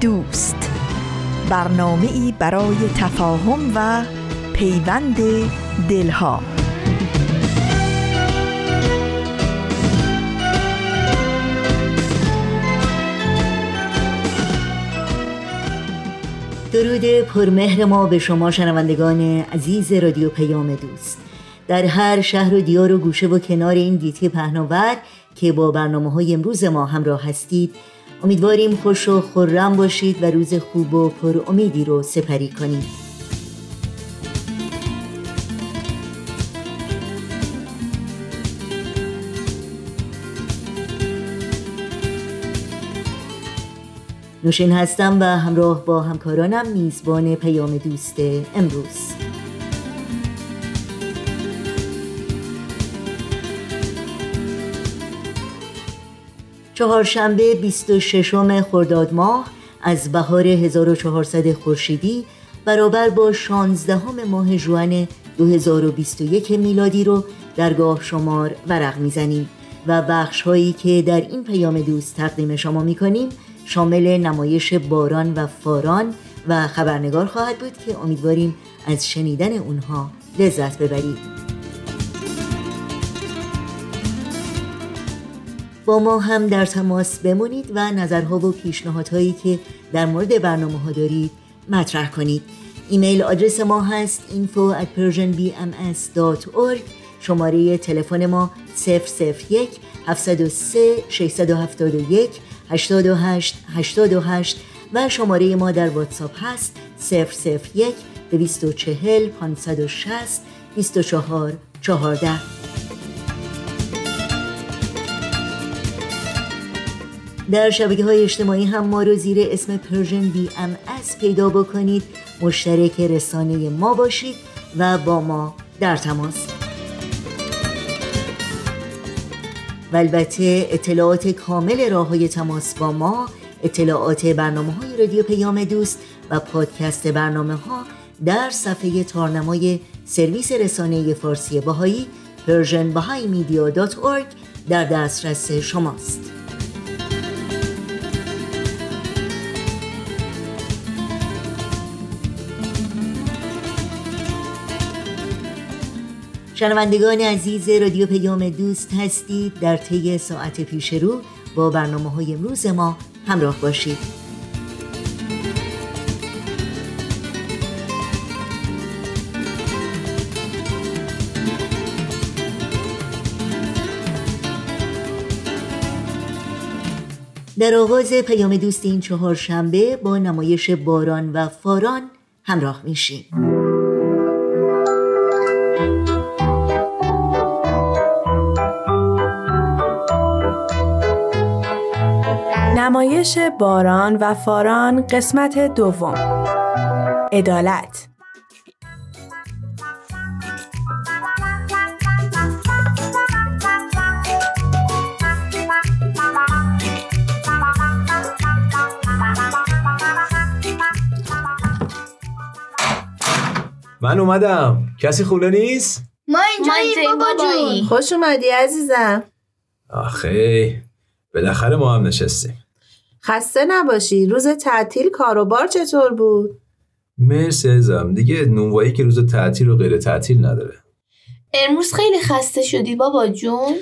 دوست. برنامه ای برای تفاهم و پیوند دلها. درود پرمهر ما به شما شنوندگان عزیز رادیو پیام دوست. در هر شهر و دیار و گوشه و کنار این گیتی پهناور که با برنامه های امروز ما همراه هستید امیدواریم خوش و خورم باشید و روز خوب و پر امیدی رو سپری کنید نوشین هستم و همراه با همکارانم میزبان پیام دوست امروز. چهارشنبه 26 خرداد ماه از بهار 1400 خورشیدی برابر با 16 ماه جوان 2021 میلادی رو درگاه شمار ورق می‌زنیم و بخش هایی که در این پیام دوست تقدیم شما می‌کنیم شامل نمایش باران و فاران و خبرنگار خواهد بود که امیدواریم از شنیدن اونها لذت ببرید. با ما هم در تماس بمونید و نظرها و پیشنهادهایی که در مورد برنامه ها دارید مطرح کنید. ایمیل آدرس ما هست info at persianbms.org شماره تلفن ما 001 703 671 828 828 و شماره ما در واتساپ هست 001 240 560 24 14 در شبکه های اجتماعی هم ما رو زیر اسم Persian BMS پیدا بکنید. مشترک رسانه ما باشید و با ما در تماس. و البته اطلاعات کامل راه های تماس با ما اطلاعات برنامه های رادیو پیام دوست و پادکست برنامه ها در صفحه تارنمای سرویس رسانه فارسی باهایی persianbahaimedia.org در دسترس شماست. شنوندگان عزیز رادیو پیام دوست هستید. در طی ساعت پیش رو با برنامه های امروز ما همراه باشید. در آغاز پیام دوست این چهارشنبه با نمایش باران و فاران همراه میشیم. نمایش باران و فاران قسمت دوم. عدالت. من اومدم. کسی خونه نیست؟ ما اینجا بابا خوش اومدی عزیزم. آخه بالاخره ما هم نشستیم. خسته نباشی. روز تعطیل کاروبار چطور بود؟ مرسی ازم دیگه نونوایی که روز تعطیل و غیر تعطیل نداره. امروز خیلی خسته شدی بابا جون؟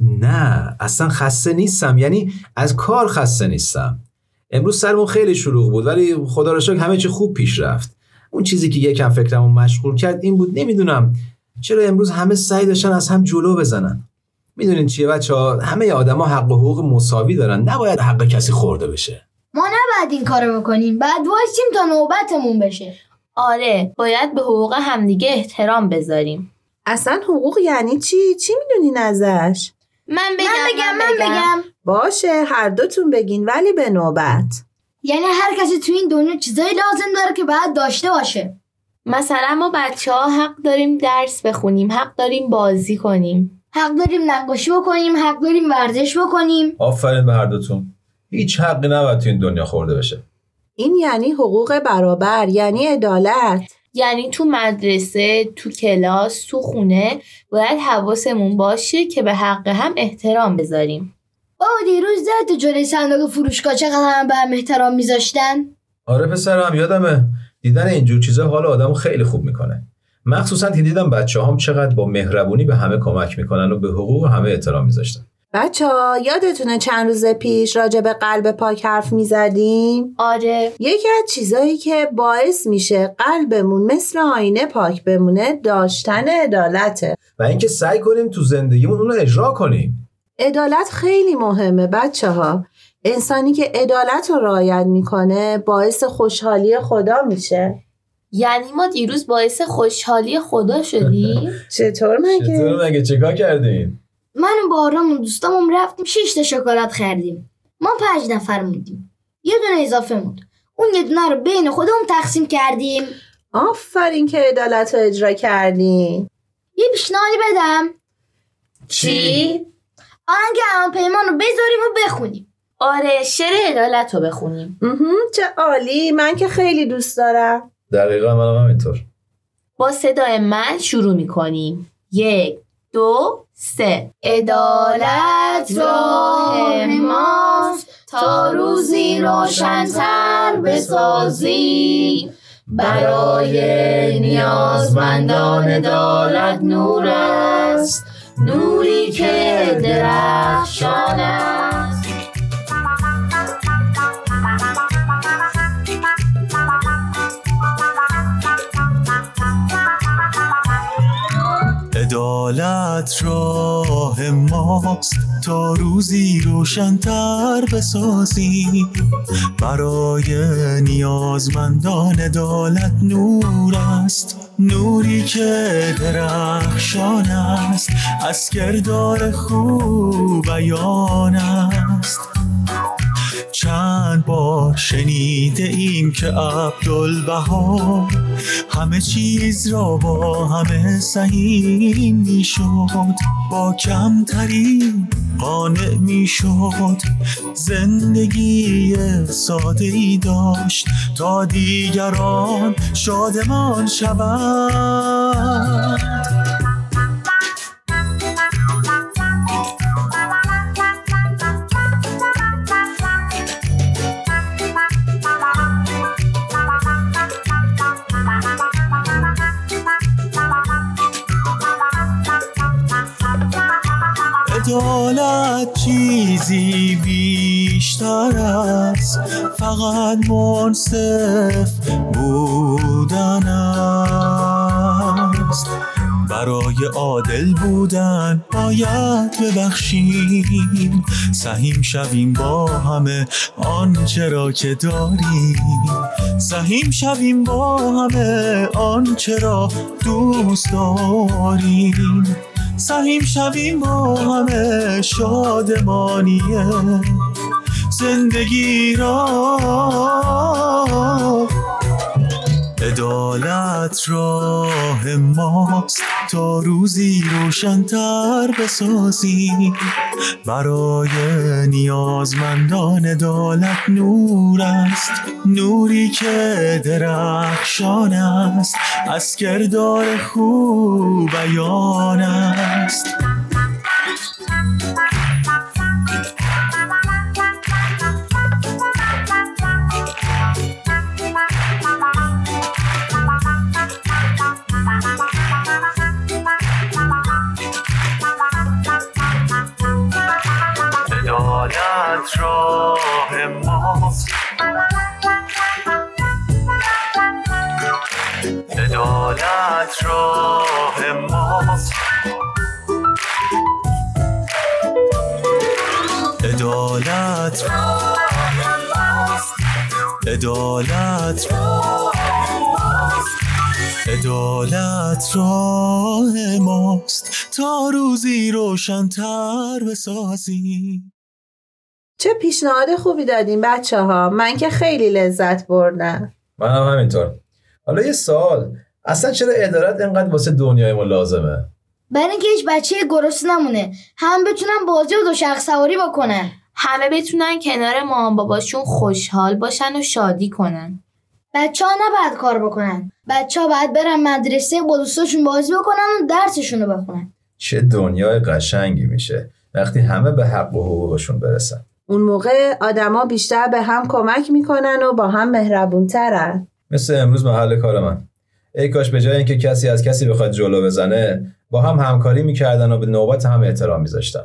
نه اصلا خسته نیستم. یعنی از کار خسته نیستم. امروز سرمون خیلی شلوغ بود ولی خدا را شکر همه چی خوب پیش رفت. اون چیزی که یکم فکرمو مشغول کرد این بود. نمی‌دونم چرا امروز همه سعی داشتن از هم جلو بزنن. می‌دونین چیه بچه ها همه آدما حق و حقوق مساوی دارن. نباید حق کسی خورده بشه. ما نباید این کارو بکنیم. بعد وایسیم تا نوبتمون بشه. آره باید به حقوق همدیگه احترام بذاریم. اصلا حقوق یعنی چی؟ چی می‌دونین ازش؟ من بگم من بگم, من بگم. باشه هر دوتون بگین ولی به نوبت. یعنی هر کسی تو این دنیا چیزایی لازم داره که باید داشته باشه. مثلا ما بچه ها حق داریم درس بخونیم حق داریم بازی کنیم. حق داریم نقاشی بکنیم حق داریم ورزش بکنیم. آفرین به هر دوتون هیچ حقی نباید تو این دنیا خورده بشه. این یعنی حقوق برابر یعنی عدالت. یعنی تو مدرسه تو کلاس تو خونه باید حواسمون باشه که به حق هم احترام بذاریم. بابا دیروز زد تو جلوی صندوق فروشگاه چقدر هم به هم احترام میذاشتن؟ آره پسرم یادمه. دیدن اینجور چیزا حال آدمو خیلی خوب می‌کنه. مخصوصا که دیدم بچه هم چقدر با مهربونی به همه کمک می‌کنن و به حقوق همه احترام میذاشتن. بچه ها یادتونه چند روز پیش راجع به قلب پاک حرف می‌زدیم؟ آره. یکی از چیزایی که باعث میشه قلبمون مثل آینه پاک بمونه داشتن عدالته. و اینکه سعی کنیم تو زندگیمون اون رو اجرا کنیم. عدالت خیلی مهمه بچه ها انسانی که عدالت رو رعایت می‌کنه باعث خوشحالی خدا میشه. یعنی ما دیروز باعث خوشحالی خدا شدیم؟ چطور مگه؟ چطور مگه؟ چیکار کردین؟ من و بارام و دوستامون رفتیم شش تا شکلات خریدیم. ما پنج نفر موندیم. یه دونه اضافه موند. اون یه دونه رو بین خودمون تقسیم کردیم. آفرین که عدالت رو اجرا کردیم یه پیشنهادی بدم. چی؟ آهنگ اما پیمان رو بذاریم و بخونیم. آره شعر عدالت رو بخونیم. چه عالی. من که خیلی دوست دارم. دقیقا من هم اینطور با صدای من شروع می‌کنیم. یک دو سه. عدالت راه ماست. تا روزی روشنتر بسازی برای نیازمندان عدالت نور است. نوری که درخشان است. عدالت راه ماست تا روزی روشنتر بسازی. برای نیازمندان عدالت نور است. نوری که درخشان است. از کردار خوب بیان است. چند بار شنیده ایم که عبدالبها همه چیز را با همه سهیم می شد با کمترین قانع می شد زندگی ساده ای داشت تا دیگران شادمان شوند. عدالت چیزی بیشتر از فقط منصف بودن است. برای عادل بودن باید ببخشیم. سهیم شویم با همه آنچه را که داریم. سهیم شویم با همه آنچه را دوست داریم. سهیم شویم با همه شادمانی زندگی را عدالت راه ماست. تا روزی روشنتر بسازی. برای نیازمندان عدالت نور است. نوری که درخشان است. از کردار خوب بیان است. عدالت عدالت راه ماست تا روزی روشنتر بسازیم چه پیشنهاد خوبی دادین بچه ها من که خیلی لذت بردم. منم همینطور. حالا یه سوال. اصلا چرا ادارت اینقدر واسه دنیای ما لازمه؟ برای اینکه هیچ بچه گرسنه نمونه هم بتونن بازی و دوچرخ سواری بکنن. همه بتونن کنار مامان باباشون خوشحال باشن و شادی کنن. بچه ها نباید کار بکنن. بچه ها باید برن مدرسه با دوستاشون بازی بکنن و درسشون رو بخونن. چه دنیای قشنگی میشه. وقتی همه به حق و حقوقشون برسن. اون موقع آدما بیشتر به هم کمک می‌کنن و با هم مهربونترن. مثل امروز محل کار من. ای کاش به جای اینکه کسی از کسی بخواد جلو بزنه با هم همکاری می‌کردن و به نوبت هم احترام میذاشتن.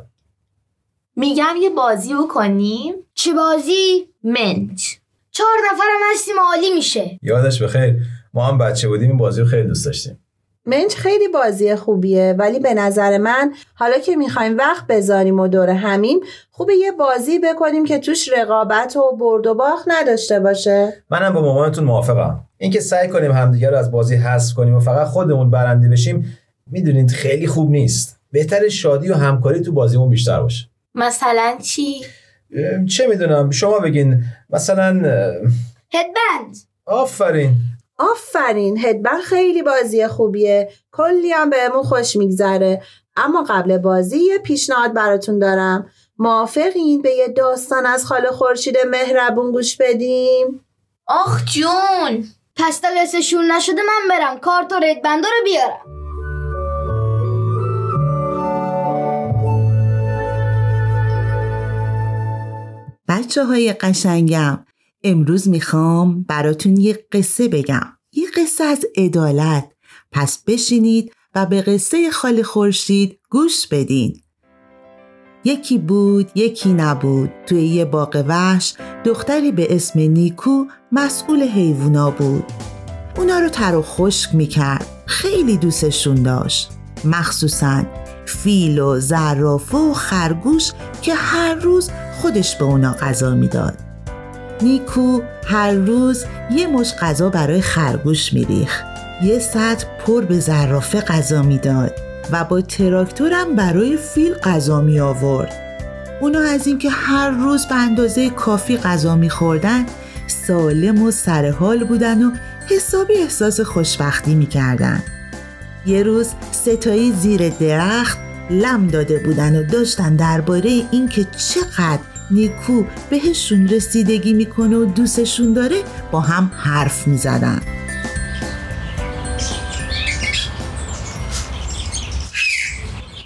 میگم یه بازی بکنیم. چه بازی؟ منچ چهار نفرم هستیم عالی میشه. یادش بخیر ما هم بچه بودیم این بازی رو خیلی دوست داشتیم. منچ خیلی بازی خوبیه ولی به نظر من حالا که می‌خوایم وقت بذاریم و دور همیم خوبه یه بازی بکنیم که توش رقابت و برد و باخت نداشته باشه. منم با مامانتون موافقم. اینکه سعی کنیم همدیگه رو از بازی حذف کنیم و فقط خودمون برنده بشیم می‌دونید خیلی خوب نیست. بهتر شادی و همکاری تو بازیمون بیشتر باشه. مثلا چی؟ چه می‌دونم شما بگین. مثلا هدبند. آفرین. آفرین هدبن خیلی بازی خوبیه. کلی هم بهمون خوش میگذره. اما قبل بازی یه پیشنهاد براتون دارم. موافقین به یه داستان از خاله خورشید مهربون گوش بدیم؟ آخ جون پس تا شور نشده من برم. کارت و ردبندا رو بیارم. بچه های قشنگم امروز می‌خوام براتون یه قصه بگم. یه قصه از عدالت. پس بشینید و به قصه خاله خورشید گوش بدین. یکی بود یکی نبود. توی یه باغ وحش دختری به اسم نیکو مسئول حیوونا بود. اونا رو تر و خشک می‌کرد. خیلی دوستشون داشت. مخصوصا فیل و زرافه و خرگوش که هر روز خودش به اونا غذا می‌داد. نیکو هر روز یه مش غذا برای خرگوش میریخ یه سطح پر به زرافه غذا می‌داد و با تراکتورم برای فیل غذا می آورد اونا از اینکه هر روز به اندازه کافی غذا میخوردن سالم و سرحال بودن و حسابی احساس خوشبختی می‌کردن. یه روز ستایی زیر درخت لم داده بودن و داشتن درباره اینکه چقدر نیکو بهشون رسیدگی می‌کنه و دوستشون داره با هم حرف می‌زدن.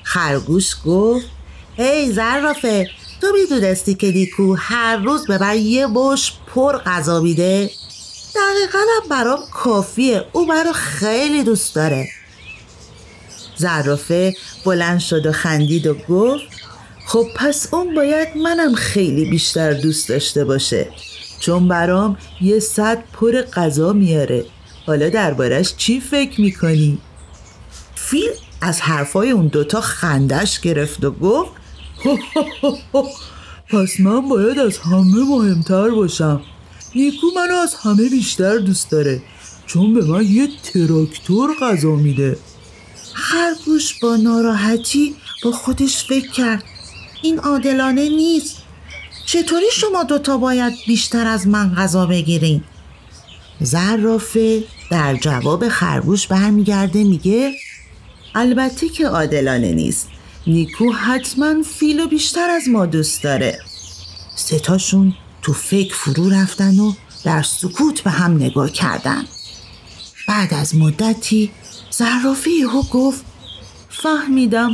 خرگوش گفت هی زرافه تو می‌دونستی که نیکو هر روز به من یه بش پر غذا میده؟ دقیقا هم برام کافیه او منو خیلی دوست داره. زرافه بلند شد و خندید و گفت خب پس اون باید منم خیلی بیشتر دوست داشته باشه چون برام یه صد پر غذا میاره. حالا دربارش چی فکر می‌کنی؟ فیل از حرفای اون دوتا خندش گرفت و گفت پس من باید از همه مهمتر باشم. نیکو منو از همه بیشتر دوست داره چون به من یه تراکتور غذا میده. خرگوش با ناراحتی با خودش فکر کرد. این عادلانه نیست. چطوری شما دوتا باید بیشتر از من غذا بگیرین؟ زرافه در جواب خرگوش برمیگرده میگه البته که عادلانه نیست. نیکو حتما فیلو بیشتر از ما دوست داره. ستاشون تو فکر فرو رفتن و در سکوت به هم نگاه کردن. بعد از مدتی زرافه یهو گفت فهمیدم.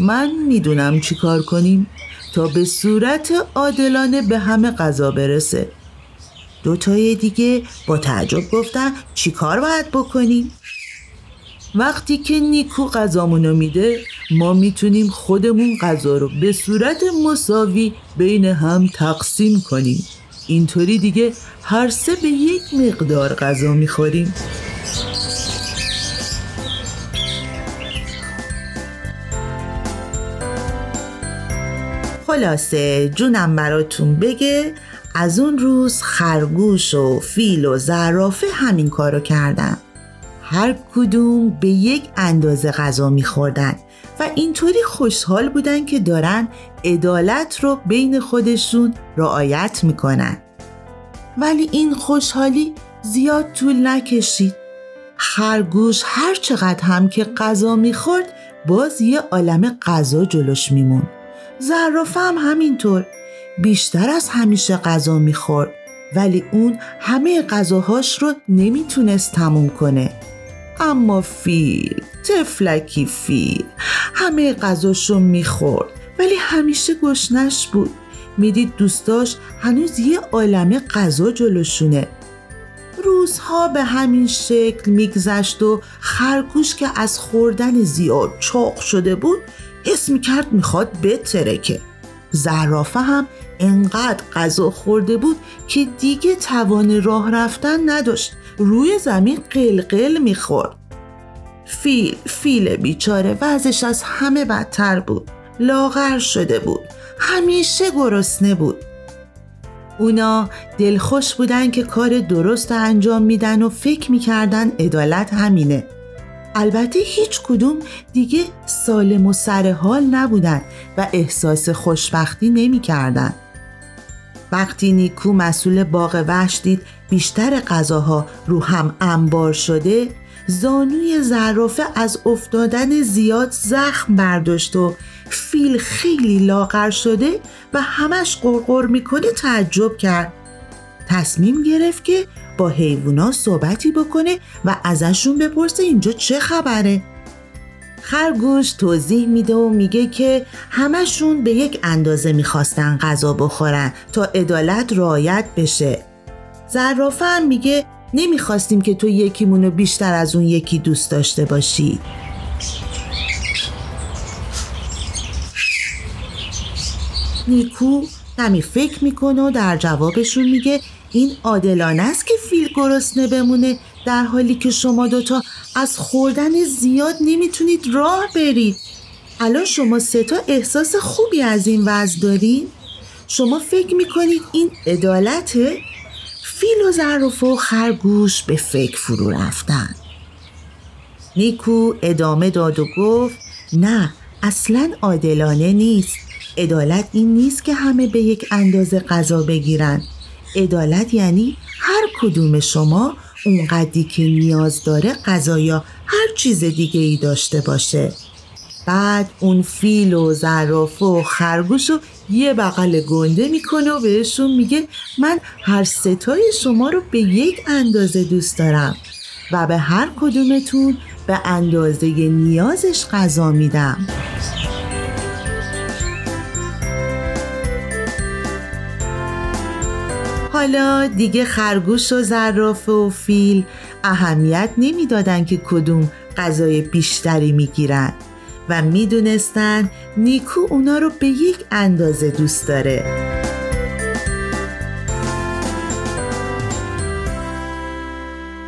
من می‌دونم چی کار کنیم تا به صورت عادلانه به همه غذا برسه. دوتای دیگه با تعجب گفتن چی کار باید بکنیم؟ وقتی که نیکو غذامونو میده ما می‌تونیم خودمون غذا رو به صورت مساوی بین هم تقسیم کنیم. اینطوری دیگه هر سه به یک مقدار غذا می‌خوریم. خلاصه جونم براتون بگه از اون روز خرگوش و فیل و زرافه همین کارو کردن. هر کدوم به یک اندازه غذا میخوردن و اینطوری خوشحال بودن که دارن عدالت رو بین خودشون رعایت می‌کنن. ولی این خوشحالی زیاد طول نکشید. خرگوش هر چقدر هم که غذا می‌خورد باز یه عالم غذا جلوش میمون زرافه هم همینطور. بیشتر از همیشه غذا می‌خورد ولی اون همه غذاهاش رو نمی‌تونست تموم کنه. اما فیل تفلکی فیل همه غذاشو می‌خورد ولی همیشه گشنش بود. می‌دید دوستاش هنوز یه عالمه غذا جلوشونه. روزها به همین شکل میگذشت و خرگوش که از خوردن زیاد چاق شده بود حس می‌کرد می‌خواد بترکه زرافه هم انقدر غذا خورده بود که دیگه توان راه رفتن نداشت. روی زمین قلقل می‌خورد. فیل فیل بیچاره وضعش از همه بدتر بود. لاغر شده بود. همیشه گرسنه بود. اونا دلخوش بودن که کار درست انجام میدن و فکر می‌کردن عدالت همینه. البته هیچ کدوم دیگه سالم و سر حال نبودن و احساس خوشبختی نمی‌کردن. وقتی نیکو مسئول باغ وحش دید بیشتر غذاها رو هم انبار شده زانوی زرافه از افتادن زیاد زخم برداشت و فیل خیلی لاغر شده و همش قرقر می‌کنه تعجب کرد تصمیم گرفت که با حیوونا صحبتی بکنه و ازشون بپرسه اینجا چه خبره. خرگوش توضیح میده و میگه که همشون به یک اندازه می‌خواستن غذا بخورن تا عدالت رعایت بشه. زرافه میگه نمی‌خواستیم که تو یکیمونو بیشتر از اون یکی دوست داشته باشی. نیکو کمی فکر می‌کنه و در جوابشون میگه این عادلانه است که فیل گرسنه بمونه در حالی که شما دوتا از خوردن زیاد نمی‌تونید راه برید الان شما ستا احساس خوبی از این وضع دارین؟ شما فکر می‌کنید این عدالته؟ فیل و ظرف و خرگوش به فکر فرو رفتن نیکو ادامه داد و گفت نه اصلا عادلانه نیست عدالت این نیست که همه به یک اندازه غذا بگیرن عدالت یعنی هر کدوم شما اونقدری که نیاز داره غذا یا هر چیز دیگه ای داشته باشه. بعد اون فیل و زرافه و خرگوش رو یه بغل گنده می‌کنه و بهشون میگه من هر ستای شما رو به یک اندازه دوست دارم و به هر کدومتون به اندازه نیازش غذا میدم. حالا دیگه خرگوش و زرافه و فیل اهمیت نمی‌دادن که کدوم غذای بیشتری می‌گیرن و می‌دونستن نیکو اونا رو به یک اندازه دوست داره.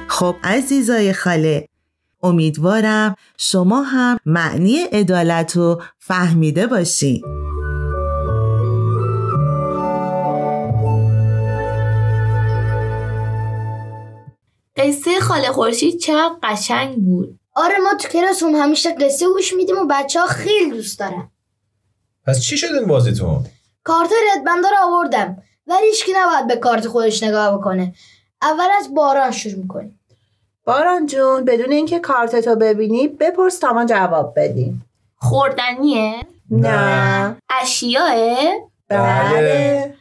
خب عزیزای خاله امیدوارم شما هم معنی عدالت رو فهمیده باشین. قصه خاله خورشید چقدر قشنگ بود. آره ما تو کلاس هم همیشه قصه گوش میدیم و بچه ها خیلی دوست دارن. پس چی شد این بازیتون؟ کارت ردبندا رو آوردم ولی هیچکی نباید به کارت خودش نگاه بکنه. اول از باران شروع می‌کنیم. باران جون بدون اینکه کارتتو ببینی بپرس تا ما جواب بدیم. خوردنیه؟ نه. اشیاه بله.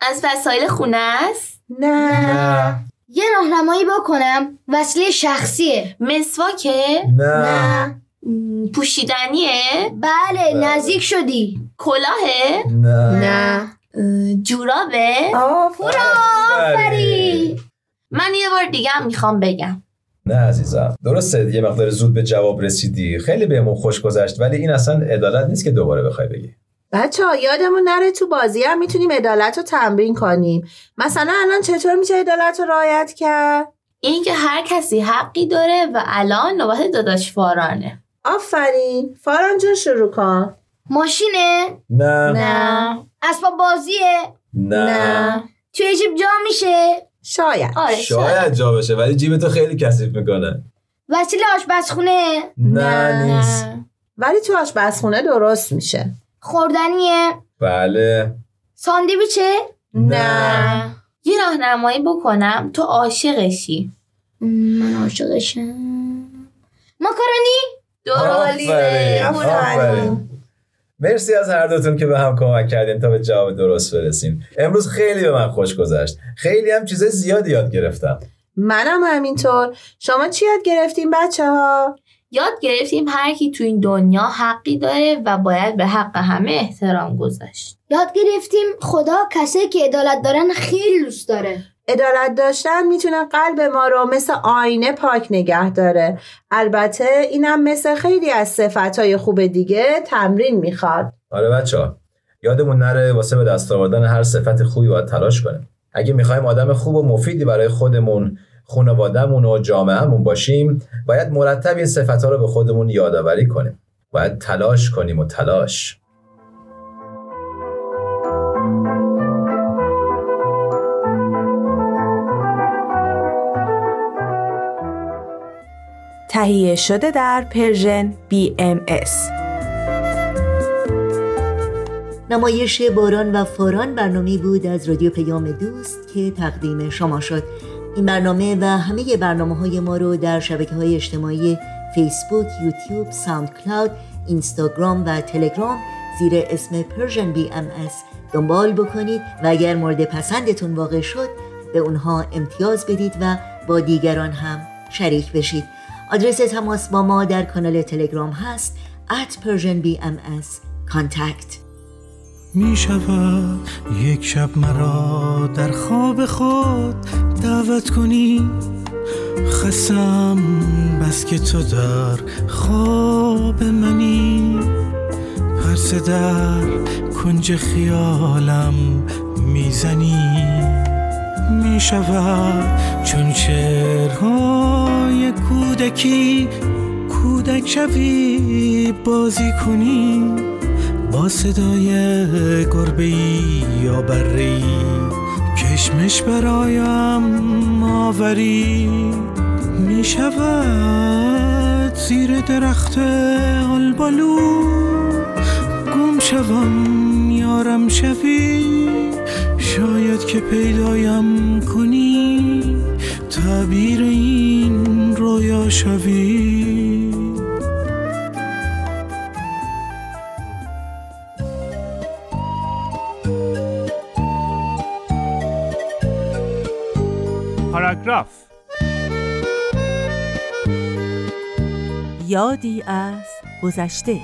از وسایل خونه است نه. یه راهنمایی بکنم. وسیله شخصیه. مسواکه؟ نه. م، پوشیدنیه؟ بله نزدیک شدی. کلاهه؟ نه. نه. اه، جورابه؟ آفرین. من یه بار دیگه هم می‌خوام بگم. نه عزیزم. درسته یه مقدار زود به جواب رسیدی. خیلی بهمون خوش گذشت ولی این اصلا عدالت نیست که دوباره بخوای بگی. بچه ها یادمون نره تو بازی هم می‌تونیم عدالت رو تمرین کنیم. مثلا الان چطور میشه عدالت رو رعایت کرد؟ اینکه هر کسی حقی داره و الان نوبت داداش فارانه. آفرین. فاران جون شروع کن. ماشینه؟ نه. نه. اسباب بازیه؟ نه. توی جیب جا میشه؟ شاید. آره شاید جا بشه ولی جیبتو خیلی کثیف می‌کنه. وسیله آشپزخونه؟ نه. نیست. ولی تو آشپزخونه درست میشه. خوردنیه؟ بله. ساندویچه؟ نه. یه راهنمایی بکنم. تو عاشقشی. من عاشقشم. ماکارونی آفرین. مرسی از هر دوتون که به هم کمک کردین تا به جواب درست برسیم. امروز خیلی به من خوش گذشت. خیلی هم چیز زیادی یاد گرفتم. منم همینطور. شما چی یاد گرفتین بچه ها؟ یاد گرفتیم هر کی تو این دنیا حقی داره و باید به حق همه احترام گذاشت. یاد گرفتیم خدا کسایی که عدالت دارن خیلی دوست داره. عدالت داشتن می‌تونه قلب ما رو مثل آینه پاک نگه داره. البته اینم مثل خیلی از صفتهای خوب دیگه تمرین می‌خواد. آره بچه ها یادمون نره واسه به دست آوردن هر صفت خوبی باید تلاش کنیم. اگه می‌خوایم آدم خوب و مفیدی برای خودمون خانوادهمون و جامعهمون باشیم باید مرتب این صفت ها رو به خودمون یادآوری کنیم. باید تلاش کنیم و تلاش. تهیه شده در Persian BMS نمایش باران و فاران برنامه بود از رادیو پیام دوست که تقدیم شما شد. این برنامه و همه برنامه های ما رو در شبکه های اجتماعی فیسبوک، یوتیوب، ساوند کلاود، اینستاگرام و تلگرام زیر اسم Persian BMS دنبال بکنید و اگر مورد پسندتون واقع شد به اونها امتیاز بدید و با دیگران هم شریک بشید. آدرس تماس با ما در کانال تلگرام هست at Persian BMS contact. می شود یک شب مرا در خواب خود دعوت کنی؟ خسم بس که تو در خواب منی. پرس در کنج خیالم می‌زنی. می شود چون شعرهای کودکی کودک شوی بازی کنی. با صدای گربه یا بره کشمش برایم آوری می شود زیر درخت آلبالو. گم شوم یارم شوی. شاید که پیدایم کنی تعبیر این رویا شوی. یادی از گذشته.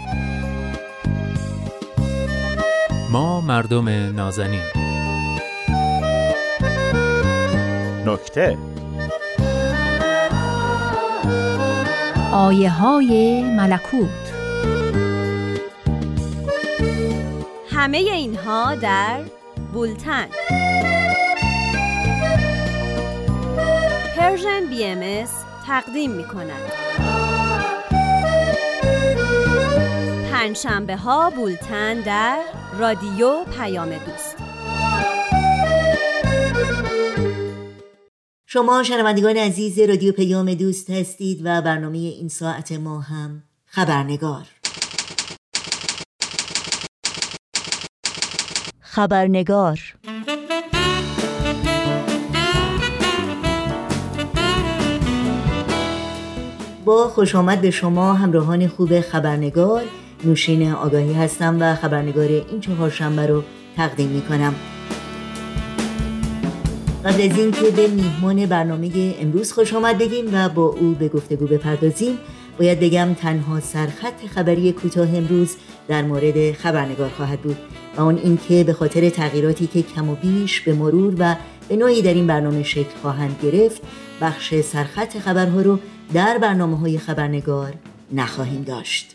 ما مردم نازنین. نکته. آیه های ملکوت. همه اینها در بولتن. Persian BMS تقدیم می کند پنجشنبه ها بولتن در رادیو پیام دوست. شما شنوندگان عزیز رادیو پیام دوست هستید و برنامه این ساعت ما هم خبرنگار. خبرنگار. با خوش آمد به شما همراهان خوب خبرنگار. نوشین آگاهی هستم و خبرنگار این چهارشنبه رو تقدیم می کنم قبل از اینکه به میهمان برنامه امروز خوش آمد بگیم و با او به گفتگو بپردازیم باید بگم تنها سرخط خبری کوتاه امروز در مورد خبرنگار خواهد بود و اون اینکه به خاطر تغییراتی که کم و بیش به مرور و به نوعی در این برنامه شکل خواهند گرفت بخش سرخط خبرها رو در برنامه های خبرنگار نخواهیم داشت.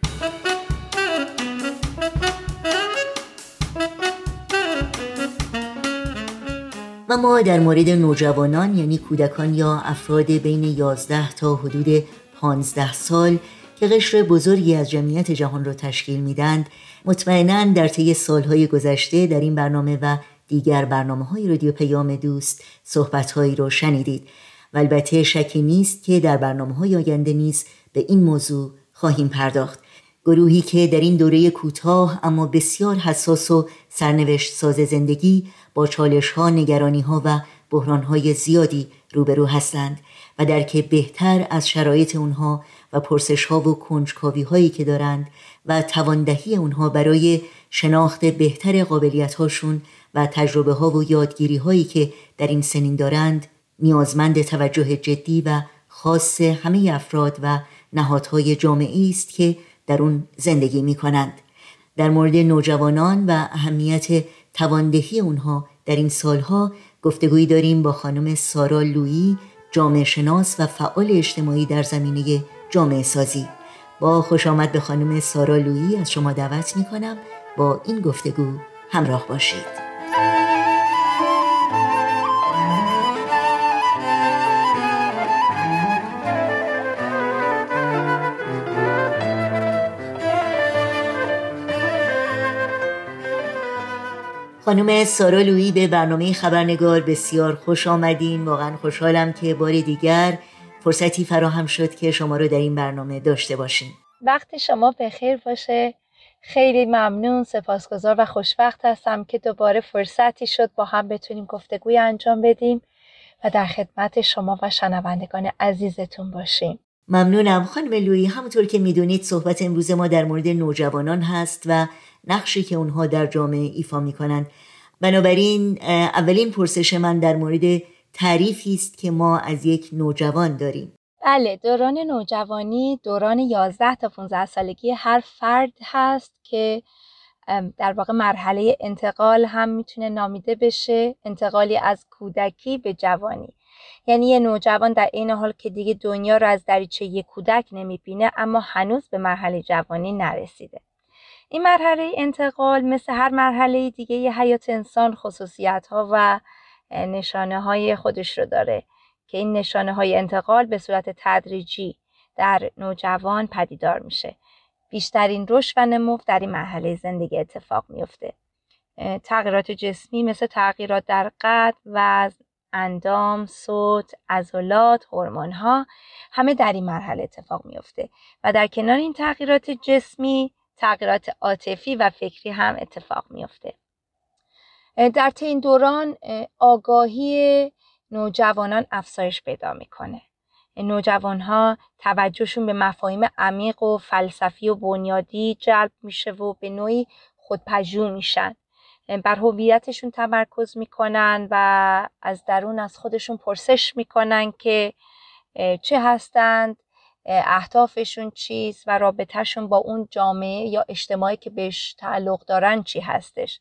و ما در مورد نوجوانان یعنی کودکان یا افراد بین 11 تا حدود 15 سال که قشر بزرگی از جمعیت جهان را تشکیل میدند مطمئنا در طی سالهای گذشته در این برنامه و دیگر برنامه های رادیو پیام دوست صحبت رو شنیدید. و البته شکی نیست که در برنامه های آینده نیز به این موضوع خواهیم پرداخت. گروهی که در این دوره کوتاه اما بسیار حساس و سرنوشت ساز زندگی با چالش ها، نگرانی ها و بحران های زیادی روبرو هستند و درک بهتر از شرایط اونها و پرسش ها و کنجکاوی هایی که دارند و تواندهی اونها برای شناخت بهتر قابلیت هاشون و تجربه ها و یادگیری هایی که در این سنین دارند نیازمند توجه جدی و خاص همه افراد و نهادهای جامعه است که در اون زندگی می کنند. در مورد نوجوانان و اهمیت تواندهی اونها در این سالها گفتگویی داریم با خانم سارا لویی جامعه شناس و فعال اجتماعی در زمینه جامعه سازی با خوش آمد به خانم سارا لویی از شما دعوت می کنم با این گفتگو همراه باشید خانم سارا لویی به برنامه خبرنگار بسیار خوش آمدین. واقعا خوشحالم که بار دیگر فرصتی فراهم شد که شما رو در این برنامه داشته باشیم. وقتی شما به خیر باشه. خیلی ممنون سپاسگزار و خوشوقت هستم که دوباره فرصتی شد با هم بتونیم گفتگوی انجام بدیم و در خدمت شما و شنوندگان عزیزتون باشیم. ممنونم. خانم لویی همونطور که می‌دونید صحبت امروز ما در مورد نوجوانان هست و نقشی که اونها در جامعه ایفا می‌کنند بنابراین اولین پرسش من در مورد تعریفی است که ما از یک نوجوان داریم. بله دوران نوجوانی دوران 11 تا 15 سالگی هر فرد هست که در واقع مرحله انتقال هم می‌تونه نامیده بشه. انتقالی از کودکی به جوانی. یعنی یه نوجوان در این حال که دیگه دنیا رو از دریچه یک کودک نمی‌بینه اما هنوز به مرحله جوانی نرسیده. این مرحله انتقال مثل هر مرحله دیگه یه حیات انسان خصوصیت ها و نشانه های خودش رو داره که این نشانه های انتقال به صورت تدریجی در نوجوان پدیدار میشه. بیشترین رشد و نمو در این مرحله زندگی اتفاق میفته تغییرات جسمی مثل تغییرات در قد وزن اندام صوت عضلات هورمون ها همه در این مرحله اتفاق میفته و در کنار این تغییرات جسمی تغییرات عاطفی و فکری هم اتفاق میفته در این دوران آگاهی نوجوانان افزایش پیدا می‌کنه. نوجوان ها توجهشون به مفاهیم عمیق و فلسفی و بنیادی جلب میشه و به نوعی خودپژوه میشن. بر هویتشون تمرکز می‌کنن و از درون از خودشون پرسش می‌کنن که چه هستند اهدافشون چیست و رابطهشون با اون جامعه یا اجتماعی که بهش تعلق دارن چی هستش.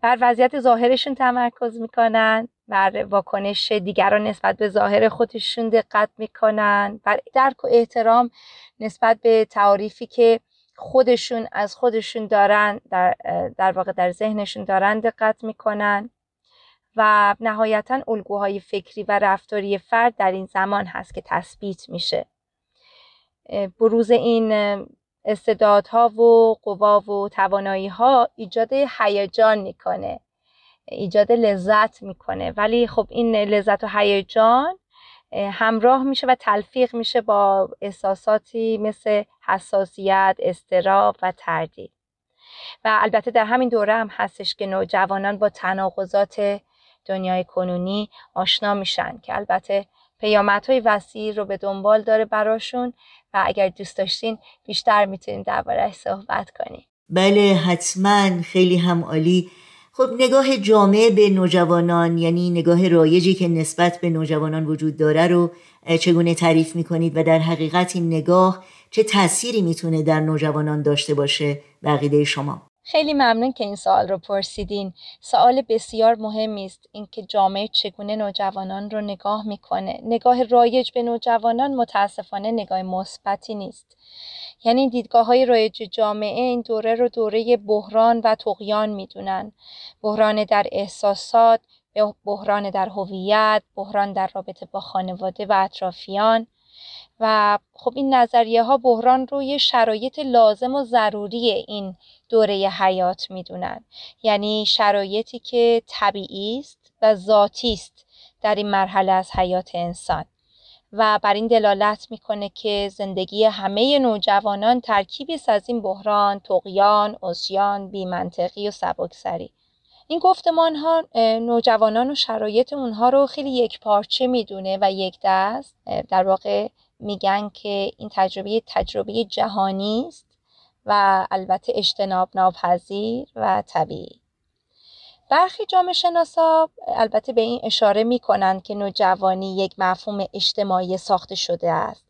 بر وضعیت ظاهرشون تمرکز می‌کنن بر واکنش دیگران نسبت به ظاهر خودشون دقت می‌کنن بر درک و احترام نسبت به تعاریفی که خودشون از خودشون دارن در, در واقع در ذهنشون دارن دقت می‌کنن و نهایتا الگوهای فکری و رفتاری فرد در این زمان هست که تثبیت میشه. بروز این استعدادها و قوا و توانایی ها ایجاد هیجان می‌کنه ایجاد لذت می‌کنه. ولی خب این لذت و هیجان همراه میشه و تلفیق میشه با احساساتی مثل حساسیت، استراب و تردید. و البته در همین دوره هم هستش که نوجوانان با تناقضات دنیای کنونی آشنا میشن که البته پیامدهای وسیع رو به دنبال داره براشون و اگر دوست داشتین بیشتر می‌تونیم دربارهش صحبت کنیم بله حتما. خیلی هم عالی. خب نگاه جامعه به نوجوانان یعنی نگاه رایجی که نسبت به نوجوانان وجود داره رو چگونه تعریف می‌کنید؟ و در حقیقت این نگاه چه تأثیری می‌تونه در نوجوانان داشته باشه بقیده شما؟ خیلی ممنون که این سوال رو پرسیدین. سوال بسیار مهمی است اینکه جامعه چگونه نوجوانان رو نگاه می‌کنه. نگاه رایج به نوجوانان متاسفانه نگاه مثبتی نیست. یعنی دیدگاه های رایج جامعه این دوره رو دوره بحران و تقیان می‌دونن. بحران در احساسات بحران در هویت بحران در رابطه با خانواده و اطرافیان. و خب این نظریه ها بحران رو یه شرایط لازم و ضروری این دوره حیات می‌دونن یعنی شرایطی که طبیعی است و ذاتی است در این مرحله از حیات انسان و بر این دلالت می‌کنه که زندگی همه نوجوانان ترکیبی از این بحران، تقیان، اسیان، بیمنطقی و سبکسری. این گفتمان ها نوجوانان و شرایط اونها رو خیلی یک پارچه می‌دونه و یک دست. در واقع میگن که این تجربه تجربه جهانی است و البته اجتناب ناپذیر و طبیعی. برخی جامعه شناسا البته به این اشاره می کنند که نوجوانی یک مفهوم اجتماعی ساخته شده است.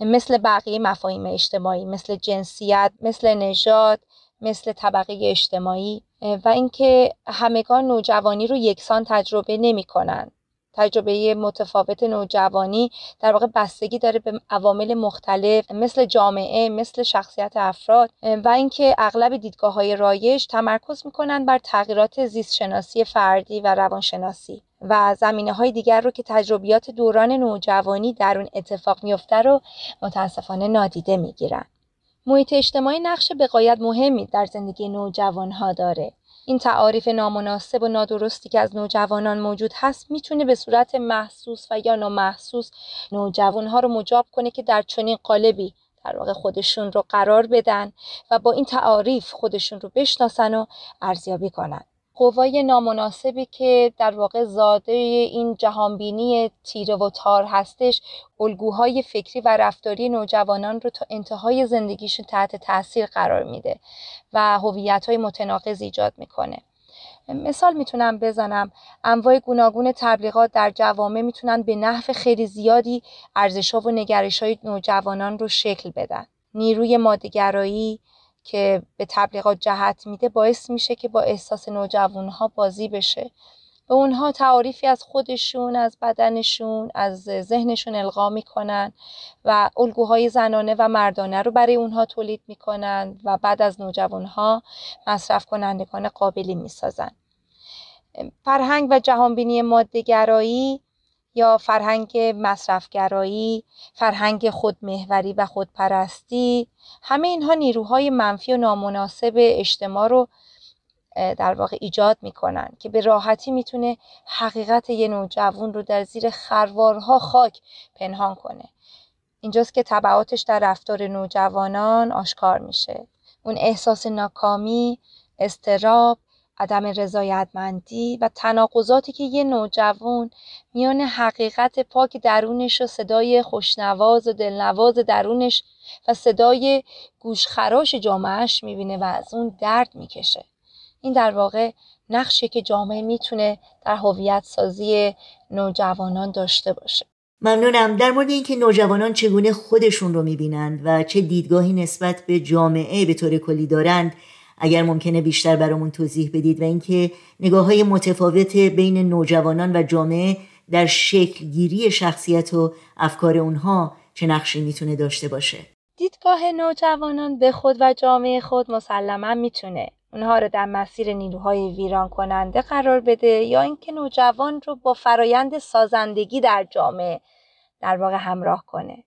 مثل بقیه مفاهیم اجتماعی مثل جنسیت مثل نژاد مثل طبقه اجتماعی. و اینکه همگان نوجوانی رو یکسان تجربه نمی کنند تجربه متفاوت نوجوانی در واقع بستگی داره به عوامل مختلف مثل جامعه مثل شخصیت افراد و اینکه اغلب دیدگاه های رایج تمرکز می‌کنن بر تغییرات زیست شناسی فردی و روانشناسی. و زمینه های دیگر رو که تجربیات دوران نوجوانی در اون اتفاق میفته رو متاسفانه نادیده می‌گیرن. محیط اجتماعی نقش بقایت مهمی در زندگی نوجوان ها داره. این تعاریف نامناسب و نادرستی که از نوجوانان موجود هست می‌تونه به صورت محسوس و یا نامحسوس نوجوانها رو مجاب کنه که در چنین قالبی در واقع خودشون رو قرار بدن و با این تعاریف خودشون رو بشناسن و ارزیابی کنن. قوای نامناسبی که در واقع زاده این جهانبینی تیره و تار هستش الگوهای فکری و رفتاری نوجوانان رو تا انتهای زندگیشون تحت تاثیر قرار میده و هویت های متناقض ایجاد می‌کنه. مثال می‌تونم بزنم. انواع گوناگون تبلیغات در جوامع می‌تونن به نحو خیلی زیادی ارزش و نگرش های نوجوانان رو شکل بدن. نیروی مادهگرایی که به تبلیغات جهت میده باعث میشه که با احساس نوجوانها بازی بشه. به اونها تعاریفی از خودشون از بدنشون از ذهنشون القا می‌کنن و الگوهای زنانه و مردانه رو برای اونها تولید می‌کنن و بعد از نوجوانها مصرف کنندگان قابلی می‌سازن. فرهنگ و جهانبینی مادهگرایی یا فرهنگ مصرفگرایی، فرهنگ خودمهوری و خودپرستی همه اینها نیروهای منفی و نامناسب اجتماع رو در واقع ایجاد می‌کنن که به راحتی می‌تونه حقیقت یه نوجوان رو در زیر خروارها خاک پنهان کنه. اینجاست که طبعاتش در رفتار نوجوانان آشکار میشه. اون احساس ناکامی استراب عدم رضایتمندی و تناقضاتی که یه نوجوان میان حقیقت پاک درونش و صدای خوشنواز و دلنواز درونش و صدای گوشخراش جامعهش می‌بینه و از اون درد می‌کشه. این در واقع نقشی که جامعه می‌تونه در هویت سازی نوجوانان داشته باشه. ممنونم. در مورد اینکه نوجوانان چگونه خودشون رو می‌بینند و چه دیدگاهی نسبت به جامعه به طور کلی دارند اگر ممکنه بیشتر برامون توضیح بدید و اینکه نگاه های متفاوت بین نوجوانان و جامعه در شکل گیری شخصیت و افکار اونها چه نقشی می‌تونه داشته باشه. دیدگاه نوجوانان به خود و جامعه خود مسلما می‌تونه اونها رو در مسیر نیروهای ویران کننده قرار بده یا اینکه نوجوان رو با فرایند سازندگی در جامعه در واقع همراه کنه.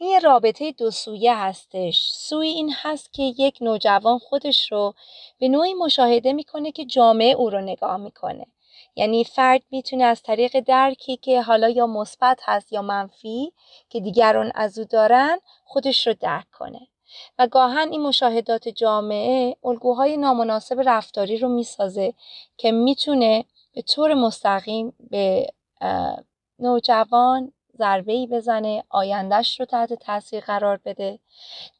این رابطه دو سویه هستش. سوی این هست که یک نوجوان خودش رو به نوعی مشاهده می‌کنه که جامعه او رو نگاه می‌کنه. یعنی فرد می‌تونه از طریق درکی که حالا یا مثبت هست یا منفی که دیگران از او دارن خودش رو درک کنه. و گاهن این مشاهدات جامعه الگوهای نامناسب رفتاری رو می‌سازه که می‌تونه به طور مستقیم به نوجوان ضربه ای بزنه آیندهش رو تحت تاثیر قرار بده.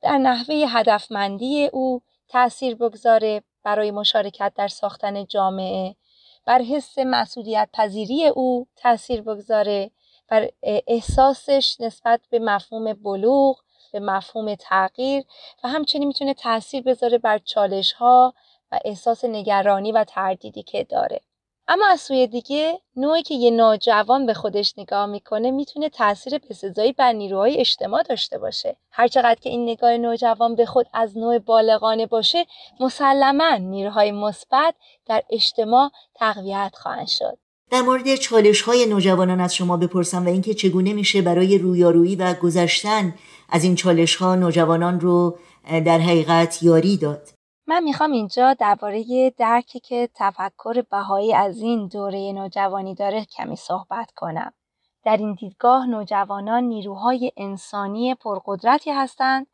در نحوه هدفمندی او تاثیر بگذاره برای مشارکت در ساختن جامعه. بر حس مسئولیت پذیری او تاثیر بگذاره. بر احساسش نسبت به مفهوم بلوغ به مفهوم تغییر و همچنین می‌تونه تاثیر بذاره بر چالش ها و احساس نگرانی و تردیدی که داره. اما از سوی دیگه نوعی که یه نوجوان به خودش نگاه می‌کنه می‌تونه تاثیر بسزایی بر نیروهای اجتماع داشته باشه. هرچقدر که این نگاه نوجوان به خود از نوع بالغانه باشه مسلما نیروهای مثبت در اجتماع تقویت خواهند شد. در مورد چالش های نوجوانان از شما بپرسم و اینکه چگونه میشه برای رویارویی و گذشتن از این چالش ها نوجوانان رو در حقیقت یاری داد؟ من می‌خوام اینجا درباره درکی که تفکر بهایی از این دوره نوجوانی داره کمی صحبت کنم. در این دیدگاه نوجوانان نیروهای انسانی پرقدرتی هستند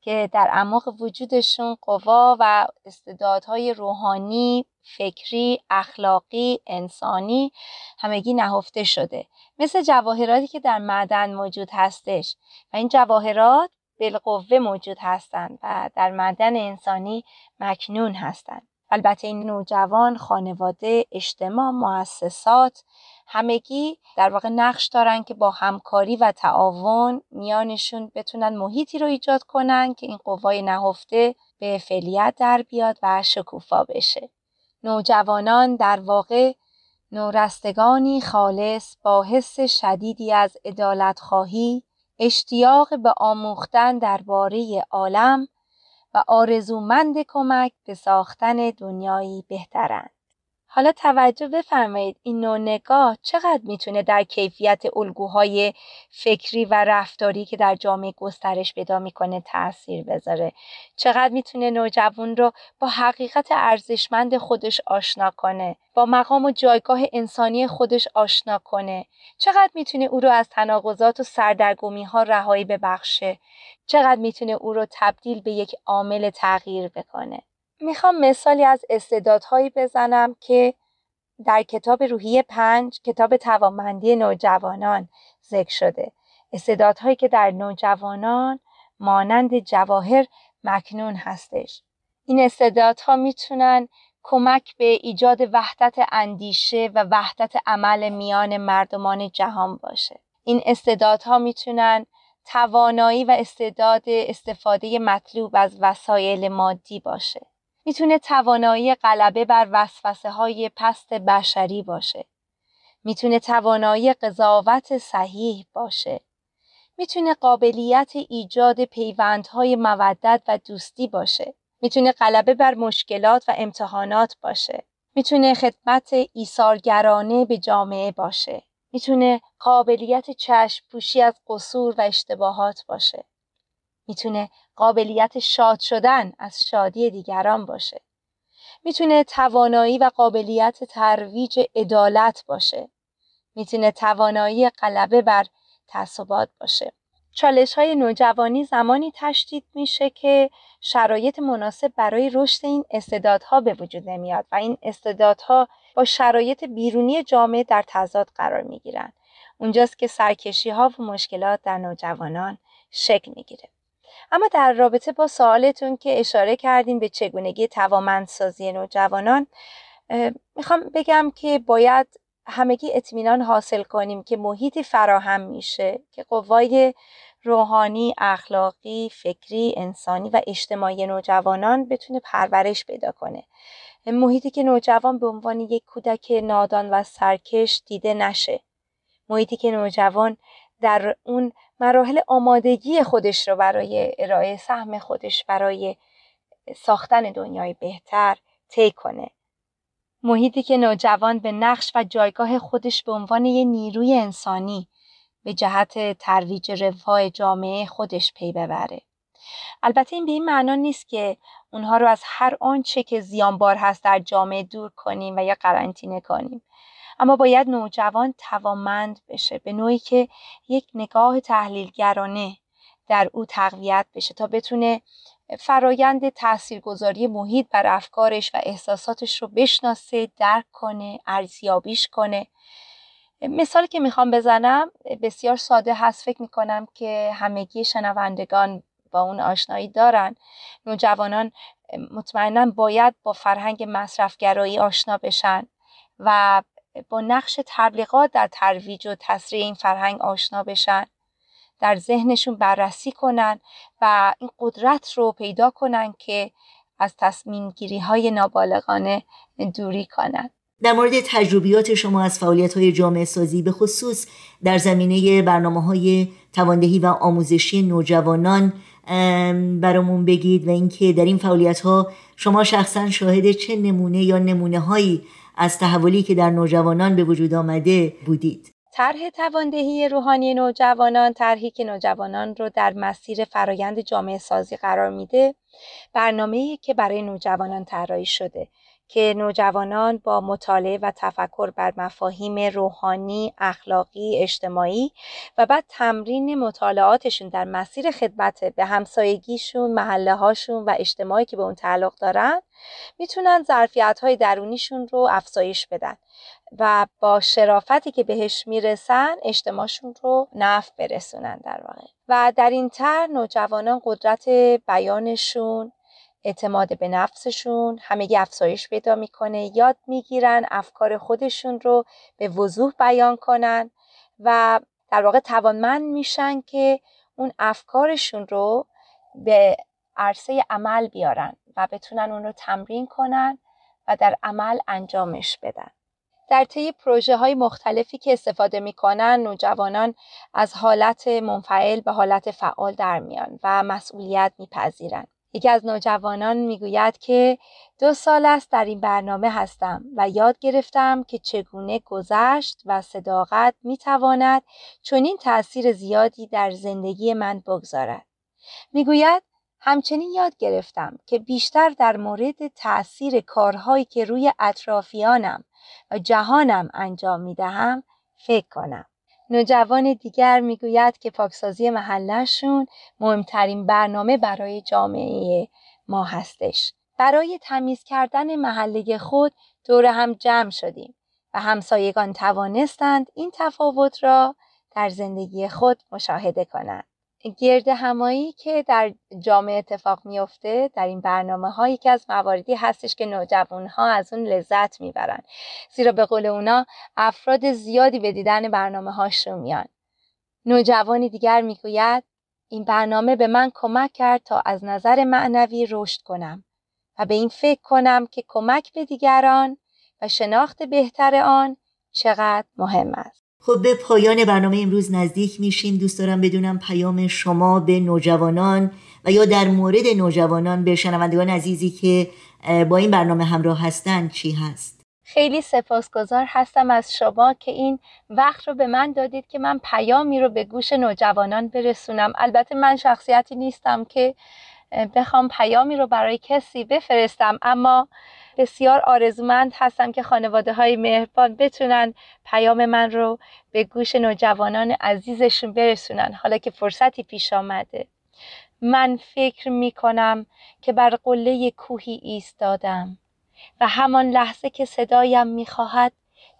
که در اعماق وجودشون قوا و استعدادهای روحانی، فکری، اخلاقی، انسانی همگی نهفته شده مثل جواهراتی که در معدن موجود هستش و این جواهرات بالقوه موجود هستند و در معدن انسانی مکنون هستند. البته این نوجوان خانواده اجتماع مؤسسات همگی در واقع نقش دارن که با همکاری و تعاون میانشون بتونن محیطی رو ایجاد کنن که این قوای نهفته به فعلیت در بیاد و شکوفا بشه. نوجوانان در واقع نورستگانی خالص با حس شدیدی از ادالت خواهی اشتیاق به آموختن درباره عالم و آرزومند کمک به ساختن دنیایی بهترند. حالا توجه بفرمایید این نوع نگاه چقدر می‌تونه در کیفیت الگوهای فکری و رفتاری که در جامعه گسترش پیدا می‌کنه تاثیر بذاره؟ چقدر می‌تونه نوجوان رو با حقیقت ارزشمند خودش آشنا کنه؟ با مقام و جایگاه انسانی خودش آشنا کنه؟ چقدر می‌تونه او رو از تناقضات و سردرگمی ها رهایی ببخشه؟ چقدر می‌تونه او رو تبدیل به یک عامل تغییر بکنه؟ می‌خوام مثالی از استعدادهایی بزنم که در کتاب روحی پنج کتاب توانمندی نوجوانان ذکر شده. استعدادهایی که در نوجوانان مانند جواهر مکنون هستش. این استعدادها می‌تونن کمک به ایجاد وحدت اندیشه و وحدت عمل میان مردمان جهان باشه. این استعدادها می‌تونن توانایی و استعداد استفاده مطلوب از وسایل مادی باشه. می‌تونه توانایی غلبه بر وسوسه های پست بشری باشه. می‌تونه توانایی قضاوت صحیح باشه. می‌تونه قابلیت ایجاد پیوندهای مودت و دوستی باشه. می‌تونه غلبه بر مشکلات و امتحانات باشه. می‌تونه خدمت ایثارگرانه به جامعه باشه. می‌تونه قابلیت چشم پوشی از قصور و اشتباهات باشه. می‌تونه قابلیت شاد شدن از شادی دیگران باشه. می‌تونه توانایی و قابلیت ترویج عدالت باشه. می‌تونه توانایی غلبه بر تعصبات باشه. چالش های نوجوانی زمانی تشدید میشه که شرایط مناسب برای رشد این استعدادها به وجود نمیاد و این استعدادها با شرایط بیرونی جامعه در تضاد قرار می‌گیرن. اونجاست که سرکشی ها و مشکلات در نوجوانان شکل می‌گیره. اما در رابطه با سوالتون که اشاره کردین به چگونگی توامندسازی نوجوانان می‌خوام بگم که باید همگی اطمینان حاصل کنیم که محیطی فراهم میشه که قوای روحانی، اخلاقی، فکری، انسانی و اجتماعی نوجوانان بتونه پرورش پیدا کنه. محیطی که نوجوان به عنوان یک کودک نادان و سرکش دیده نشه. محیطی که نوجوان در اون مراحل آمادگی خودش رو برای ارائه سهم خودش برای ساختن دنیای بهتر طی کنه. محیطی که نوجوان به نقش و جایگاه خودش به عنوان یه نیروی انسانی به جهت ترویج رفاه جامعه خودش پی ببره. البته این به این معنا نیست که اونها رو از هر آنچه که زیانبار هست در جامعه دور کنیم و یا قرنطینه کنیم. اما باید نوجوان توامند بشه به نوعی که یک نگاه تحلیلگرانه در او تقویت بشه تا بتونه فرایند تاثیرگذاری محیط بر افکارش و احساساتش رو بشناسه درک کنه ارزیابیش کنه. مثالی که می‌خوام بزنم بسیار ساده هست. فکر می‌کنم که همگی شنوندگان با اون آشنایی دارن. نوجوانان مطمئنا باید با فرهنگ مصرفگرایی آشنا بشن و با نقش تبلیغات در ترویج و تسریع این فرهنگ آشنا بشن. در ذهنشون بررسی کنن و این قدرت رو پیدا کنن که از تصمیم گیری های نابالغانه دوری کنن. در مورد تجربیات شما از فعالیت های جامعه سازی به خصوص در زمینه برنامه های تواندهی و آموزشی نوجوانان برامون بگید و اینکه در این فعالیت ها شما شخصا شاهد چه نمونه یا نمونه هایی از تحولی که در نوجوانان به وجود آمده بودید. طرح تواندهی روحانی نوجوانان طرحی که نوجوانان رو در مسیر فرایند جامعه سازی قرار میده برنامه‌ای که برای نوجوانان طراحی شده. که نوجوانان با مطالعه و تفکر بر مفاهیم روحانی، اخلاقی، اجتماعی و بعد تمرین مطالعاتشون در مسیر خدمت به همسایگیشون، محله هاشون و اجتماعی که به اون تعلق دارن می‌تونن ظرفیت های درونیشون رو افزایش بدن و با شرافتی که بهش می‌رسن اجتماعشون رو نفع برسونن در واقع. و در این تر نوجوانان قدرت بیانشون اعتماد به نفسشون همگی افزایش پیدا می‌کنه یاد می‌گیرن افکار خودشون رو به وضوح بیان کنن و در واقع توانمند میشن که اون افکارشون رو به عرصه عمل بیارن و بتونن اون رو تمرین کنن و در عمل انجامش بدن. در طی پروژه های مختلفی که استفاده می‌کنن نوجوانان از حالت منفعل به حالت فعال در میان و مسئولیت میپذیرن. یکی از نوجوانان می‌گوید که دو سال است در این برنامه هستم و یاد گرفتم که چگونه گذشت و صداقت می‌تواند چنین تأثیر زیادی در زندگی من بگذارد می‌گوید همچنین یاد گرفتم که بیشتر در مورد تأثیر کارهایی که روی اطرافیانم و جهانم انجام می دهم فکر کنم. نوجوان دیگر می‌گوید که پاکسازی محلشون مهمترین برنامه برای جامعه ما هستش. برای تمیز کردن محله خود دور هم جمع شدیم و همسایگان توانستند این تفاوت را در زندگی خود مشاهده کنند. گرد همایی که در جامعه اتفاق میفته در این برنامه هایی که از مواردی هستش که نوجوان ها از اون لذت می‌برن. زیرا به قول اونا افراد زیادی به دیدن برنامه هاشون میان. نوجوانی دیگر می‌گوید این برنامه به من کمک کرد تا از نظر معنوی رشد کنم و به این فکر کنم که کمک به دیگران و شناخت بهتر آن چقدر مهم است. خب به پایان برنامه امروز نزدیک میشیم. دوست دارم بدونم پیام شما به نوجوانان و یا در مورد نوجوانان به شنوندگان عزیزی که با این برنامه همراه هستند چی هست؟ خیلی سپاسگزار هستم از شما که این وقت رو به من دادید که من پیامی رو به گوش نوجوانان برسونم. البته من شخصیتی نیستم که بخوام پیامی رو برای کسی بفرستم اما بسیار آرزومند هستم که خانواده های مهربان بتونن پیام من رو به گوش نوجوانان عزیزشون برسونن. حالا که فرصتی پیش آمده. من فکر می کنم که بر قله کوهی ایستادم و همان لحظه که صدایم می خواهد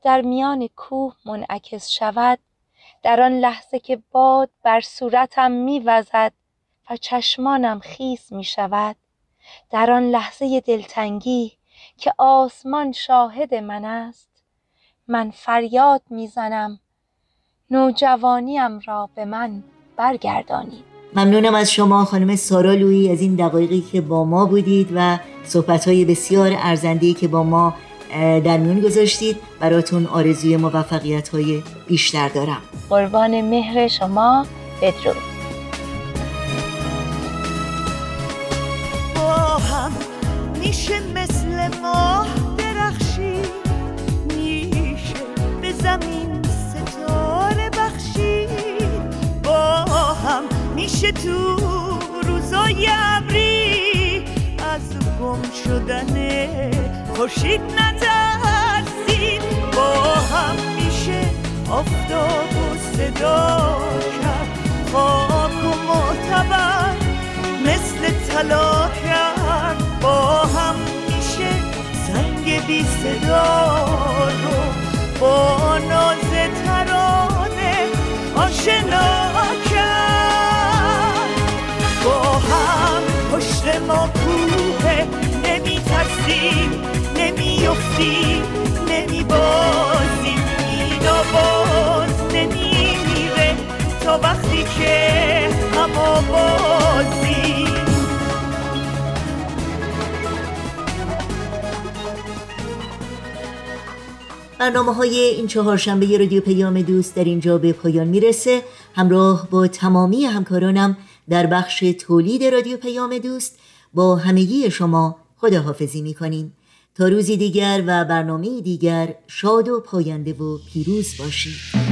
در میان کوه منعکس شود در آن لحظه که باد بر صورتم می وزد و چشمانم خیس می شود در آن لحظه دلتنگی که آسمان شاهد من است من فریاد می‌زنم نوجوانیم را به من برگردانید. ممنونم از شما خانم سارا لویی از این دقایقی که با ما بودید و صحبتهای بسیار ارزندهی که با ما در میون گذاشتید. براتون آرزوی موفقیت های بیشتر دارم. قربان مهر شما بدرود. با هم میشه میشه تو روزای ابری. از گم شدن خورشید نترسید. با هم میشه آفتاب و صدا کرد. خاک و معتبر مثل طلا کرد. با هم میشه زنگ بی صدا رو با ناز نمی ترسیم نمی افتیم نمی بازیم اینا باز نمی میره تا وقتی که برنامه های این چهارشنبه رادیو پیام دوست در اینجا به پایان می‌رسه. همراه با تمامی همکارانم در بخش تولید رادیو پیام دوست با همگی شما خداحافظی می‌کنیم. تا روزی دیگر و برنامه دیگر شاد و پاینده و پیروز باشید.